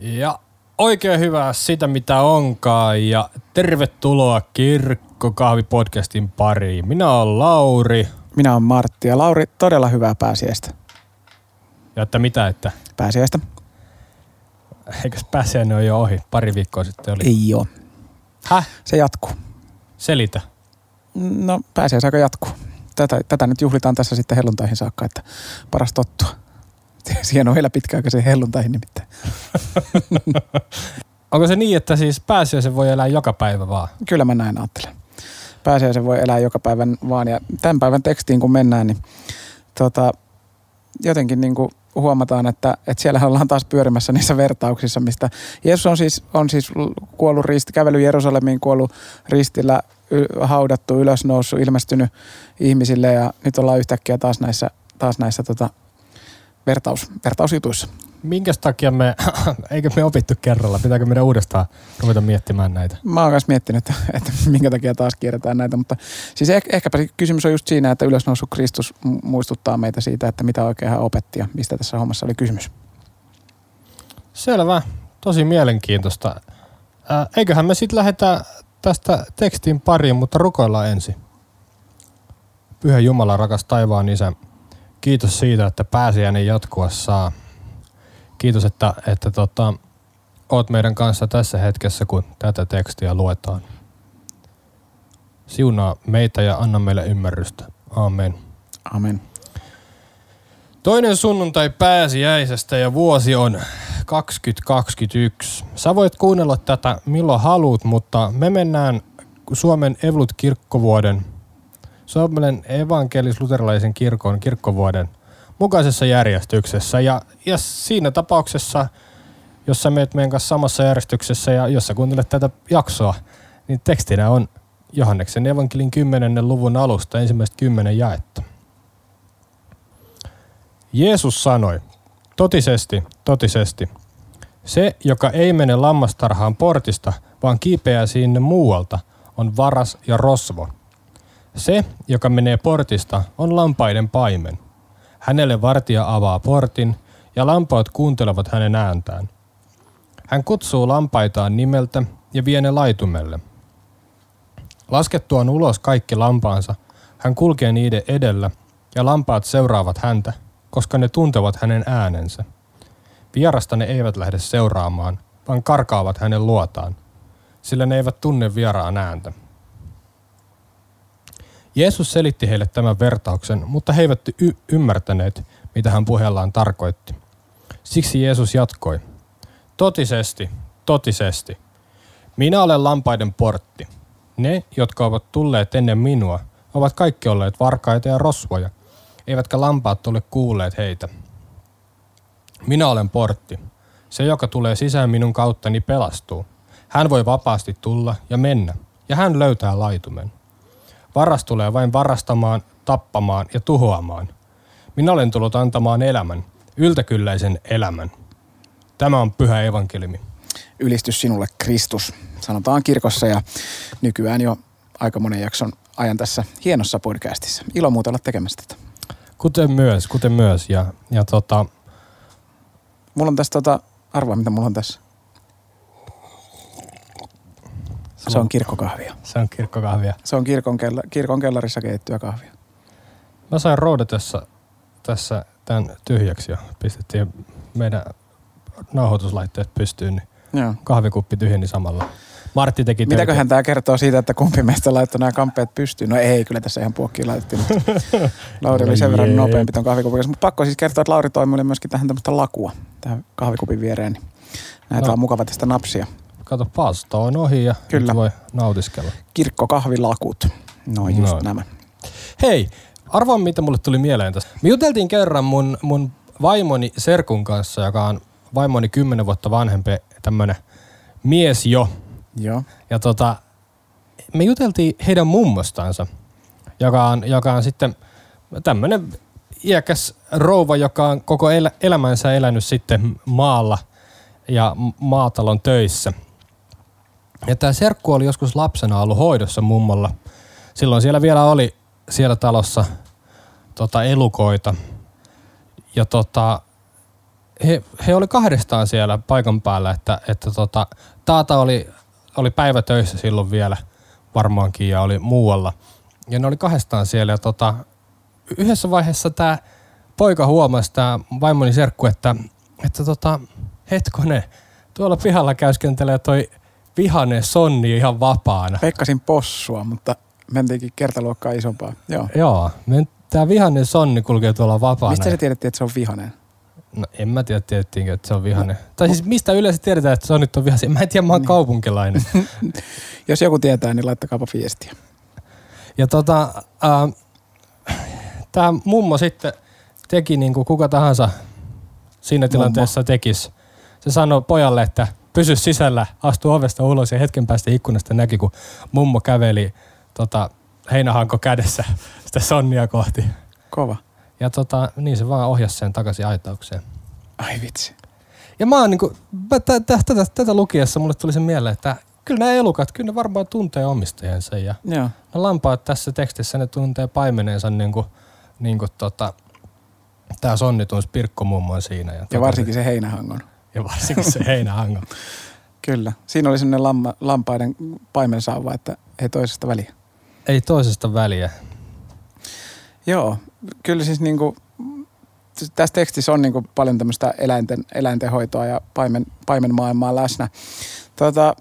Ja oikein hyvää sitä mitä onkaan ja tervetuloa Kirkkokahvi-podcastin pariin. Minä olen Lauri. Minä olen Martti ja Lauri, todella hyvää pääsiäistä. Ja että mitä, että Pääsiäistä? eikös pääsiäinen ole jo ohi? Pari viikkoa sitten oli. Ei oo. Häh? Se jatkuu. Selitä. No pääsiäisaika jatkuu. Tätä, tätä nyt juhlitaan tässä sitten helluntaihin saakka, että paras tottua. Siihen on vielä pitkäaikaisen helluntaihin nimittäin. Onko se niin, että siis pääsiäisen voi elää joka päivä vaan? Kyllä mä näin ajattelen. Pääsiäisen voi elää joka päivän vaan. Ja tämän päivän tekstiin kun mennään, niin tota, jotenkin niin kuin huomataan, että, että siellä ollaan taas pyörimässä niissä vertauksissa, mistä Jeesus on siis, on siis kuollut risti, kävellyt Jerusalemiin, kuollut ristillä, y, haudattu, ylösnoussut, ilmestynyt ihmisille ja nyt ollaan yhtäkkiä taas näissä, taas näissä tota, vertaus, vertausjutuissa. Minkä takia me, eikö me opittu kerralla? Pitääkö meidän uudestaan ruveta miettimään näitä? Mä oon myös miettinyt, että, että minkä takia taas kierretään näitä, mutta siis ehkä, ehkäpä kysymys on just siinä, että ylösnoussut Kristus mu- muistuttaa meitä siitä, että mitä oikein hän opetti ja mistä tässä hommassa oli kysymys. Selvä. Tosi mielenkiintoista. Ää, eiköhän me sitten lähdetä tästä tekstin pariin, mutta rukoillaan ensin. Pyhä Jumala, rakas taivaan isä, kiitos siitä, että pääsiäinen jatkua saa. Kiitos, että, että tota, oot meidän kanssa tässä hetkessä, kun tätä tekstiä luetaan. Siunaa meitä ja anna meille ymmärrystä. Amen. Amen. Toinen sunnuntai pääsiäisestä ja vuosi on 2021. Sä voit kuunnella tätä milloin haluat, mutta me mennään Suomen Evolut kirkkovuoden, Suomen evankelis-luterilaisen kirkon kirkkovuoden mukaisessa järjestyksessä. Ja, ja siinä tapauksessa, jos sä meet meidän kanssa samassa järjestyksessä ja jos sä kuuntelet tätä jaksoa, niin tekstinä on Johanneksen evankelin 10. luvun alusta ensimmäistä kymmenen jaetta. Jeesus sanoi, totisesti, totisesti, se, joka ei mene lammastarhaan portista, vaan kiipeää sinne muualta, on varas ja rosvo. Se, joka menee portista, on lampaiden paimen. Hänelle vartija avaa portin, ja lampaat kuuntelevat hänen ääntään. Hän kutsuu lampaitaan nimeltä ja vie ne laitumelle. Laskettuaan ulos kaikki lampaansa, hän kulkee niiden edellä, ja lampaat seuraavat häntä, koska ne tuntevat hänen äänensä. Vierasta ne eivät lähde seuraamaan, vaan karkaavat hänen luotaan, sillä ne eivät tunne vieraan ääntä. Jeesus selitti heille tämän vertauksen, mutta he eivät y- ymmärtäneet, mitä hän puheellaan tarkoitti. Siksi Jeesus jatkoi. Totisesti, totisesti. Minä olen lampaiden portti. Ne, jotka ovat tulleet ennen minua, ovat kaikki olleet varkaita ja rosvoja, eivätkä lampaat ole kuulleet heitä. Minä olen portti. Se, joka tulee sisään minun kauttani, pelastuu. Hän voi vapaasti tulla ja mennä, ja hän löytää laitumen. Varas tulee vain varastamaan, tappamaan ja tuhoamaan. Minä olen tullut antamaan elämän, yltäkylläisen elämän. Tämä on pyhä evankeliumi. Ylistys sinulle Kristus, sanotaan kirkossa ja nykyään jo aika monen jakson ajan tässä hienossa podcastissa. Ilo muuta olla tekemässä tätä. Kuten myös, kuten myös. Ja, ja tota, Mulla on tässä tota, arvaa mitä mulla on tässä. Se on kirkkokahvia. se on kirkkokahvia. Se on kirkon, kella, kirkon kellarissa keittyä kahvia. Mä sain roudatessa tässä tämän tyhjäksi ja pistettiin meidän nauhoituslaitteet pystyyn, niin Joo. kahvikuppi tyhjeni samalla. Martti teki töitä. Mitäköhän tämä kertoo siitä, että kumpi meistä laittoi nämä kampeet pystyyn? No ei, kyllä tässä ihan puokkiin laitettiin. Lauri oli sen verran nopeampi ton kahvikupin kanssa. Mutta pakko siis kertoa, että Lauri toi mulle myöskin tähän tämmöistä lakua, tähän kahvikupin viereen. Niin näitä No. on mukava tästä napsia. Kato, paasto on ohi ja Kyllä. nyt voi nautiskella. Kirkkokahvilakut. No just No. nämä. Hei, arvaa mitä mulle tuli mieleen tässä. Me juteltiin kerran mun, mun vaimoni Serkun kanssa, joka on vaimoni 10 vuotta vanhempi tämmönen mies jo. Joo. Ja tota, me juteltiin heidän mummostansa, joka on, joka on sitten tämmönen iäkäs rouva, joka on koko el- elämänsä elänyt sitten maalla ja maatalon töissä. Ja tämä serkku oli joskus lapsena ollut hoidossa mummolla. Silloin siellä vielä oli siellä talossa tota, elukoita. Ja tota, he, he oli kahdestaan siellä paikan päällä, että, että tota, taata oli, oli päivätöissä silloin vielä varmaankin ja oli muualla. Ja ne oli kahdestaan siellä ja tota, yhdessä vaiheessa tämä poika huomasi, tämä vaimoni serkku, että, että tota, hetkone, tuolla pihalla käyskentelee toi vihanen sonni ihan vapaana. Pekkasin possua, mutta mentiinkin kertaluokkaa isompaa. Joo. Joo, tämä vihanen sonni kulkee tuolla vapaana. Mistä se tiedettiin, että se on vihanen? No en mä tiedä, tiedettiinkö, että se on vihanen. No. Tai siis mistä yleensä tiedetään, että se nyt on vihainen? Mä en tiedä, mä oon niin. kaupunkilainen. Jos joku tietää, niin laittakaapa viestiä. Ja tota, äh, tämä mummo sitten teki niin kuin kuka tahansa siinä tilanteessa mummo. tekisi. Se sanoi pojalle, että pysy sisällä, astu ovesta ulos ja hetken päästä ikkunasta näki, kun mummo käveli tota, heinähanko kädessä sitä sonnia kohti. Kova. Ja tota, niin se vaan ohjasi sen takaisin aitaukseen. Ai vitsi. Ja mä oon niinku, mä t- t- tätä, tätä lukiessa mulle tuli se mieleen, että kyllä nämä elukat, kyllä ne varmaan tuntee omistajansa. Ja Joo. Ne lampaat tässä tekstissä, ne tuntee paimeneensa niinku, niinku tota, tää sonnituns pirkkomummo siinä. Ja, ja varsinkin se heinähangon. Ja varsinkin se heinähangon. kyllä. Siinä oli sellainen lamma, lampaiden paimensauva, että ei toisesta väliä. Ei toisesta väliä. Joo, kyllä siis niinku, tässä tekstissä on niinku paljon tämmöistä eläinten, eläintenhoitoa ja paimen, paimenmaailmaa läsnä. Tota,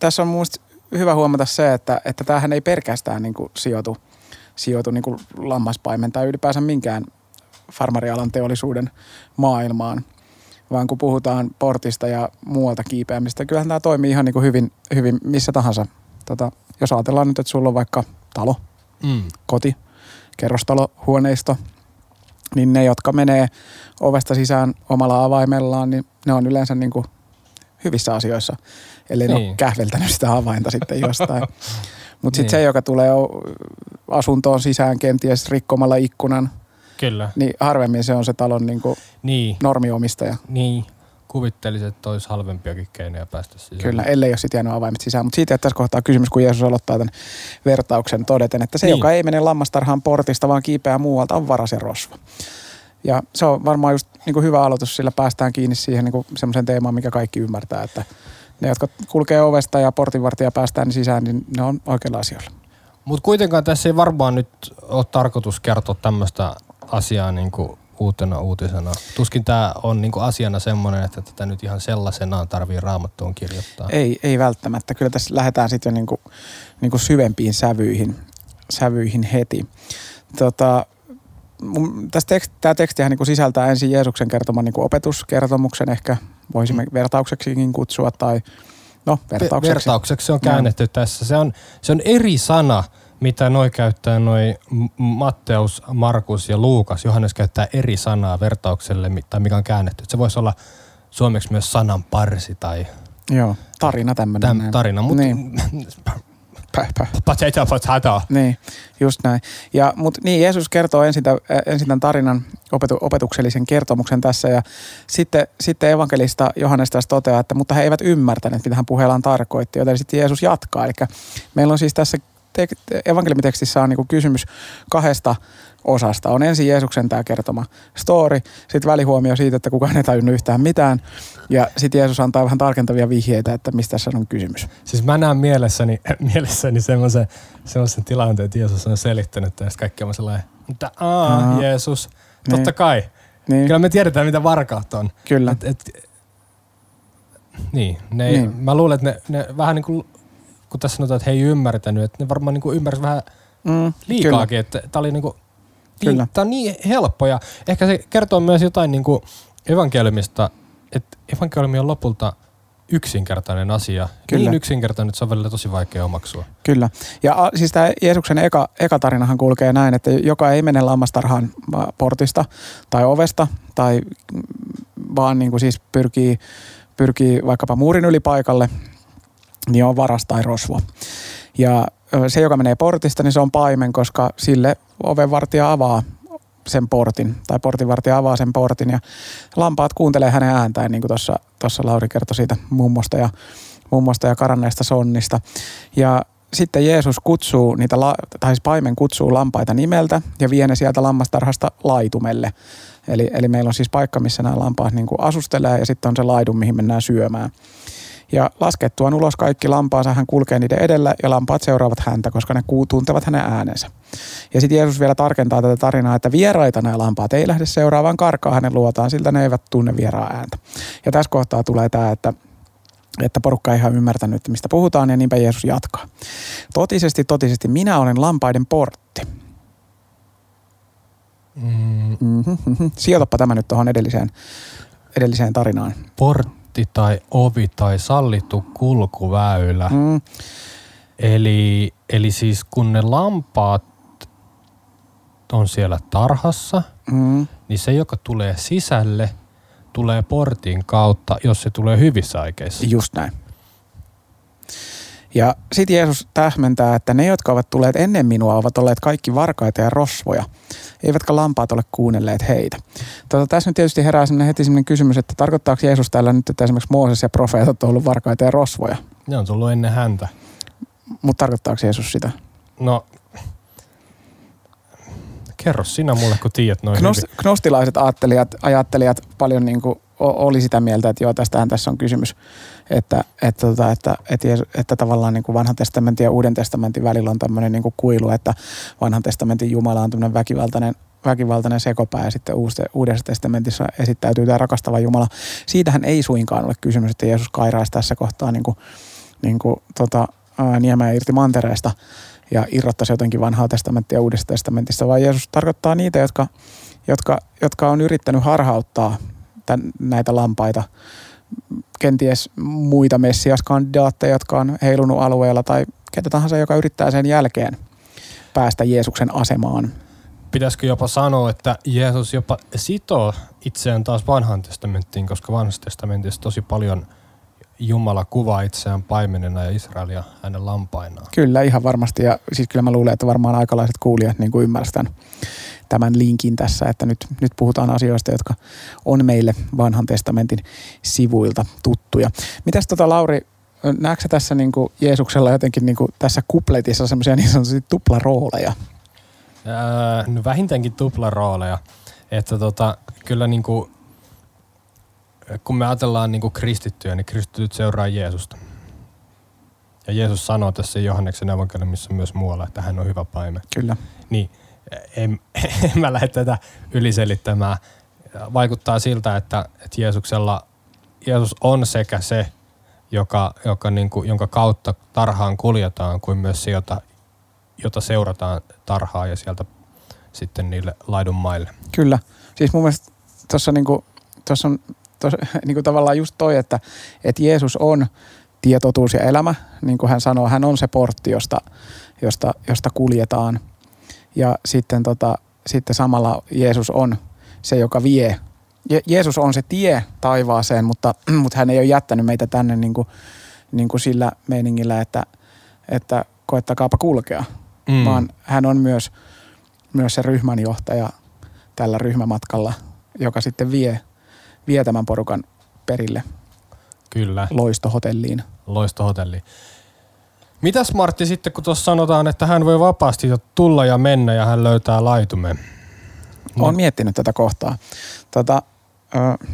tässä on mun hyvä huomata se, että, että tämähän ei pelkästään niinku sijoitu, sijoitu niinku lammaspaimen tai ylipäänsä minkään farmarialan teollisuuden maailmaan, vaan kun puhutaan portista ja muualta kiipeämistä, kyllähän tämä toimii ihan niinku hyvin, hyvin missä tahansa. Tota, jos ajatellaan nyt, että sulla on vaikka talo, mm. koti, kerrostalohuoneisto, niin ne, jotka menee ovesta sisään omalla avaimellaan, niin ne on yleensä niin kuin hyvissä asioissa. Eli niin. ne niin. kähveltänyt sitä avainta sitten jostain. Mutta sitten niin. se, joka tulee asuntoon sisään kenties rikkomalla ikkunan, Kyllä. niin harvemmin se on se talon niin kuin niin. normiomistaja. Niin, kuvittelisin, että olisi halvempiakin keinoja päästä sisään. Kyllä, ellei ole sitten jäänyt avaimet sisään. Mutta siitä, että tässä kohtaa kysymys, kun Jeesus aloittaa tämän vertauksen todeten, että se, niin. joka ei mene lammastarhaan portista, vaan kiipeää muualta, on varas ja rosvo. Ja se on varmaan just niin kuin hyvä aloitus, sillä päästään kiinni siihen niin semmoiseen teemaan, mikä kaikki ymmärtää, että ne, jotka kulkee ovesta ja portinvartija päästään sisään, niin ne on oikealla asioilla. Mutta kuitenkaan tässä ei varmaan nyt ole tarkoitus kertoa tämmöistä asiaa niin kuin uutena uutisena. Tuskin tämä on niinku asiana semmoinen, että tätä nyt ihan sellaisenaan tarvii raamattuun kirjoittaa. Ei, ei välttämättä. Kyllä tässä lähdetään sitten jo niinku, niinku syvempiin sävyihin, sävyihin heti. Tota, tästä tekst, tämä tekstihän niinku sisältää ensin Jeesuksen kertoman niinku opetuskertomuksen, ehkä voisimme mm. vertaukseksikin kutsua, tai no vertaukseksi. Vertaukseksi se on käännetty no. tässä. Se on, se on eri sana – mitä noi käyttää, noi Matteus, Markus ja Luukas, Johannes käyttää eri sanaa vertaukselle, tai mikä on käännetty. Se voisi olla suomeksi myös sanan parsi tai... Joo, tarina tämmöinen. Täm, tarina, mutta... Niin. Potato, potato. Niin, just näin. Ja, mutta niin, Jeesus kertoo ensin, tämän, ensin tämän tarinan opetu, opetuksellisen kertomuksen tässä ja sitten, sitten evankelista Johannes tässä toteaa, että mutta he eivät ymmärtäneet, mitä hän puheellaan tarkoitti, joten sitten Jeesus jatkaa. Eli meillä on siis tässä te- evankeliumitekstissä on niinku kysymys kahdesta osasta. On ensin Jeesuksen tämä kertoma story, sitten välihuomio siitä, että kukaan ei tajunnut yhtään mitään. Ja sitten Jeesus antaa vähän tarkentavia vihjeitä, että mistä tässä on kysymys. Siis mä näen mielessäni, mielessäni semmoisen, semmoisen tilanteen, että Jeesus on selittänyt tästä kaikkea sellainen, mutta aa, Jeesus, totta niin. kai. Niin. Kyllä me tiedetään, mitä varkaat on. Kyllä. Et, et, niin, ne ei, niin. mä luulen, että ne, ne vähän niin kuin kun tässä sanotaan, että he ei ymmärtänyt, että ne varmaan niin ymmärsivät vähän mm, liikaakin, kyllä. että tämä oli niin kuin, niin, tää on niin helppo ja ehkä se kertoo myös jotain niin kuin evankeliumista, että evankeliumi on lopulta yksinkertainen asia. Kyllä. Niin yksinkertainen, että se on välillä tosi vaikea omaksua. Kyllä. Ja a, siis tämä Jeesuksen eka, eka tarinahan kulkee näin, että joka ei mene lammastarhaan portista tai ovesta, tai vaan niin kuin siis pyrkii, pyrkii vaikkapa muurin yli paikalle, niin on varas tai rosvo. Ja se, joka menee portista, niin se on paimen, koska sille ovenvartija avaa sen portin, tai portinvartija avaa sen portin, ja lampaat kuuntelee hänen ääntään, niin kuin tuossa Lauri kertoi siitä mummosta ja, mummosta ja karanneesta sonnista. Ja sitten Jeesus kutsuu niitä, tai siis paimen kutsuu lampaita nimeltä ja vie ne sieltä lammastarhasta laitumelle. Eli, eli meillä on siis paikka, missä nämä lampaat niin kuin asustelee ja sitten on se laidun, mihin mennään syömään. Ja laskettuaan ulos kaikki lampaansa hän kulkee niiden edellä ja lampaat seuraavat häntä, koska ne tuntevat hänen äänensä. Ja sitten Jeesus vielä tarkentaa tätä tarinaa, että vieraita nämä lampaat ei lähde seuraavaan karkaa hänen luotaan, siltä ne eivät tunne vieraan ääntä. Ja tässä kohtaa tulee tämä, että että porukka ei ihan ymmärtänyt, mistä puhutaan, ja niinpä Jeesus jatkaa. Totisesti, totisesti, minä olen lampaiden portti. Mm. Mm-hmm, mm-hmm. Sijoitapa tämä nyt tuohon edelliseen, edelliseen tarinaan. Portti tai ovi tai sallittu kulkuväylä. Mm. Eli, eli siis kun ne lampaat on siellä tarhassa, mm. niin se, joka tulee sisälle – tulee portin kautta, jos se tulee hyvissä aikeissa. Just näin. Ja sitten Jeesus tähmentää, että ne, jotka ovat tulleet ennen minua, ovat olleet kaikki varkaita ja rosvoja, eivätkä lampaat ole kuunnelleet heitä. Tota, tässä nyt tietysti herää sellainen heti sellainen kysymys, että tarkoittaako Jeesus täällä nyt, että esimerkiksi Mooses ja profeetat ovat olleet varkaita ja rosvoja? Ne on tullut ennen häntä. Mutta tarkoittaako Jeesus sitä? No Kerro sinä mulle, kun tiedät noin Knost, hyvin. Gnostilaiset ajattelijat, ajattelijat paljon niin kuin oli sitä mieltä, että joo, tästähän tässä on kysymys. Että, että, tota, että, että, että, että tavallaan niin kuin vanhan testamentin ja uuden testamentin välillä on tämmöinen niin kuin kuilu, että vanhan testamentin Jumala on tämmöinen väkivaltainen väkivaltainen sekopää ja sitten uudessa testamentissa esittäytyy tämä rakastava Jumala. Siitähän ei suinkaan ole kysymys, että Jeesus kairaisi tässä kohtaa niin kuin, niin kuin, tota, ää, niemeä irti mantereesta, ja irrottaisi jotenkin vanhaa testamenttia uudesta testamentista, vaan Jeesus tarkoittaa niitä, jotka, jotka, jotka on yrittänyt harhauttaa tämän, näitä lampaita, kenties muita messiaskandidaatteja, jotka on heilunut alueella tai ketä tahansa, joka yrittää sen jälkeen päästä Jeesuksen asemaan. Pitäisikö jopa sanoa, että Jeesus jopa sitoo itseään taas vanhaan testamenttiin, koska vanhassa testamentissa tosi paljon – Jumala kuvaa itseään paimenena ja Israelia hänen lampainaan. Kyllä, ihan varmasti. Ja siis kyllä mä luulen, että varmaan aikalaiset kuulijat niin kuin ymmärsivät tämän linkin tässä, että nyt, nyt puhutaan asioista, jotka on meille vanhan testamentin sivuilta tuttuja. Mitäs tota Lauri, näetkö tässä niin kuin Jeesuksella jotenkin niin kuin tässä kupletissa semmoisia niin sanotusti tuplarooleja? Ää, no vähintäänkin tuplarooleja. Että tota, kyllä niin kuin kun me ajatellaan niin kuin kristittyjä, niin kristityt seuraa Jeesusta. Ja Jeesus sanoo tässä Johanneksen evankeliumissa myös muualla, että hän on hyvä paimen. Kyllä. Niin en, en mä lähde tätä yliselittämään. Vaikuttaa siltä, että, että Jeesuksella, Jeesus on sekä se, joka, joka niin kuin, jonka kautta tarhaan kuljetaan, kuin myös se, jota, jota seurataan tarhaa ja sieltä sitten niille laidun maille. Kyllä. Siis mun mielestä tuossa niin on tos, niin kuin tavallaan just toi, että, että Jeesus on tietotuus ja elämä, niin kuin hän sanoo, hän on se portti, josta, josta, josta kuljetaan. Ja sitten, tota, sitten samalla Jeesus on se, joka vie. Je- Jeesus on se tie taivaaseen, mutta, mutta hän ei ole jättänyt meitä tänne niin kuin, niin kuin sillä meiningillä, että, että koettakaapa kulkea, mm. vaan hän on myös, myös se ryhmänjohtaja tällä ryhmämatkalla, joka sitten vie – vie tämän porukan perille. Kyllä. Loistohotelliin. Loistohotelliin. Mitäs Martti sitten, kun tuossa sanotaan, että hän voi vapaasti tulla ja mennä ja hän löytää laitumen? No. Olen miettinyt tätä kohtaa. Tota, ö...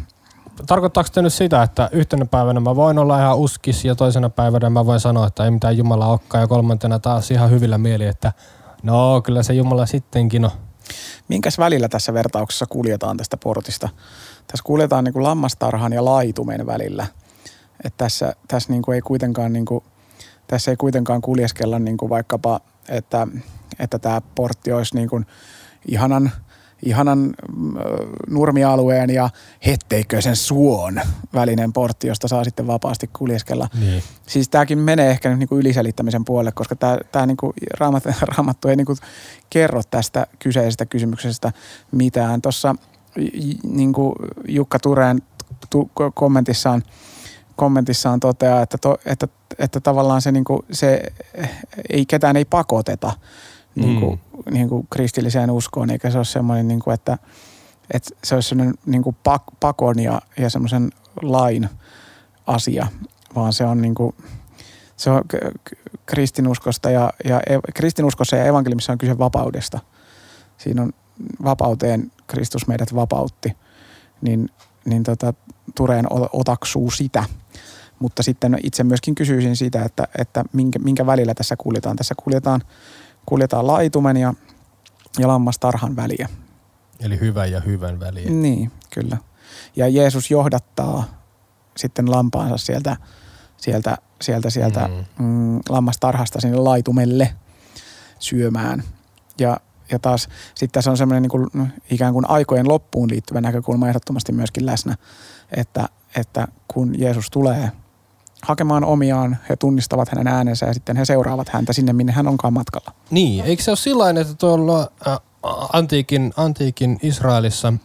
Tarkoittaako te nyt sitä, että yhtenä päivänä mä voin olla ihan uskis ja toisena päivänä mä voin sanoa, että ei mitään Jumala olekaan ja kolmantena taas ihan hyvillä mieli, että no kyllä se Jumala sittenkin on. Minkäs välillä tässä vertauksessa kuljetaan tästä portista? Tässä kuljetaan niin kuin lammastarhan ja laitumen välillä. Et tässä tässä niin kuin ei kuitenkaan, niin kuin, tässä ei kuitenkaan kuljeskella niin kuin vaikkapa, että, että tämä portti olisi niin kuin ihanan, ihanan nurmialueen ja hetteikköisen suon välinen portti, josta saa sitten vapaasti kuljeskella. Niin. Siis tämäkin menee ehkä nyt niin yliselittämisen puolelle, koska tämä, tämä niin kuin raamattu, ei niin kuin kerro tästä kyseisestä kysymyksestä mitään. Tuossa – niin kuin Jukka Tureen tu, kommentissaan, kommentissaan toteaa, että, to, että, että tavallaan se, niin kuin, se ei, ketään ei pakoteta niin kuin, mm. niin kuin kristilliseen uskoon, eikä se ole semmoinen, niin kuin, että, että se olisi semmoinen niin kuin pak, pakon ja, ja semmoisen lain asia, vaan se on niin kuin, Se on kristinuskosta ja, ja kristinuskossa ja evankeliumissa on kyse vapaudesta. Siinä on vapauteen Kristus meidät vapautti, niin, niin tota, Tureen otaksuu sitä. Mutta sitten itse myöskin kysyisin sitä, että, että minkä, minkä välillä tässä kuljetaan. Tässä kuljetaan, kuljetaan laitumen ja, ja lammastarhan väliä. Eli hyvän ja hyvän väliä. Niin, kyllä. Ja Jeesus johdattaa sitten lampaansa sieltä, sieltä, sieltä, sieltä mm. Mm, lammastarhasta sinne laitumelle syömään. Ja, ja taas sitten tässä on semmoinen niin kuin, ikään kuin aikojen loppuun liittyvä näkökulma ehdottomasti myöskin läsnä, että, että kun Jeesus tulee hakemaan omiaan, he tunnistavat hänen äänensä ja sitten he seuraavat häntä sinne, minne hän onkaan matkalla. Niin, eikö se ole sillä että tuolla äh, antiikin, antiikin Israelissa –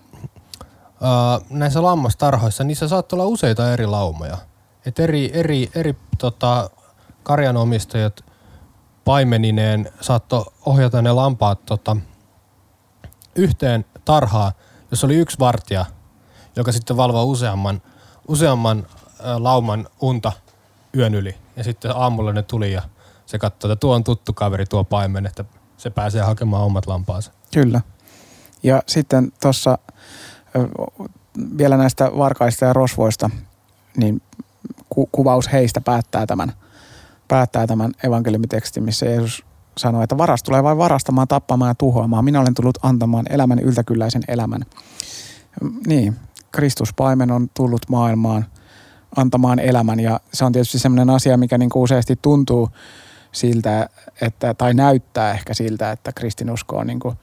näissä lammastarhoissa, niissä saattaa olla useita eri laumoja. Et eri, eri, eri tota, karjanomistajat paimenineen saattoi ohjata ne lampaat tota, yhteen tarhaan, jossa oli yksi vartija, joka sitten valvoi useamman, useamman ä, lauman unta yön yli. Ja sitten aamulla ne tuli ja se katsoi, että tuo on tuttu kaveri, tuo paimen, että se pääsee hakemaan omat lampaansa. Kyllä. Ja sitten tuossa vielä näistä varkaista ja rosvoista, niin ku- kuvaus heistä päättää tämän, päättää tämän evankeliumitekstin, missä Jeesus sanoi, että varas tulee vain varastamaan, tappamaan ja tuhoamaan. Minä olen tullut antamaan elämän yltäkylläisen elämän. Niin, Kristuspaimen on tullut maailmaan antamaan elämän ja se on tietysti sellainen asia, mikä niin useasti tuntuu siltä, että, tai näyttää ehkä siltä, että kristinusko on niin kuin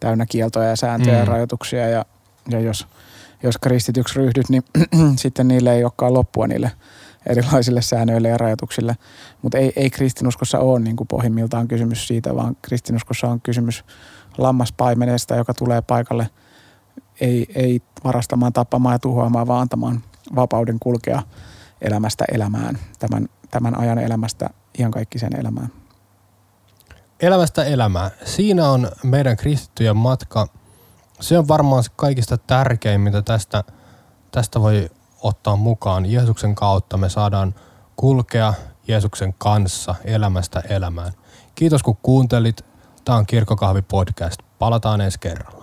täynnä kieltoja ja sääntöjä mm. ja rajoituksia ja ja jos, jos kristityksi ryhdyt, niin sitten niille ei olekaan loppua niille erilaisille säännöille ja rajoituksille. Mutta ei, ei kristinuskossa ole niin kuin pohjimmiltaan kysymys siitä, vaan kristinuskossa on kysymys lammaspaimeneesta, joka tulee paikalle ei, ei varastamaan, tappamaan ja tuhoamaan, vaan antamaan vapauden kulkea elämästä elämään, tämän, tämän ajan elämästä ihan kaikki sen elämään. Elämästä elämään. Siinä on meidän kristittyjen matka – se on varmaan se kaikista tärkein, mitä tästä, tästä voi ottaa mukaan. Jeesuksen kautta me saadaan kulkea Jeesuksen kanssa elämästä elämään. Kiitos kun kuuntelit. Tämä on Kirkkokahvi podcast. Palataan ensi kerralla.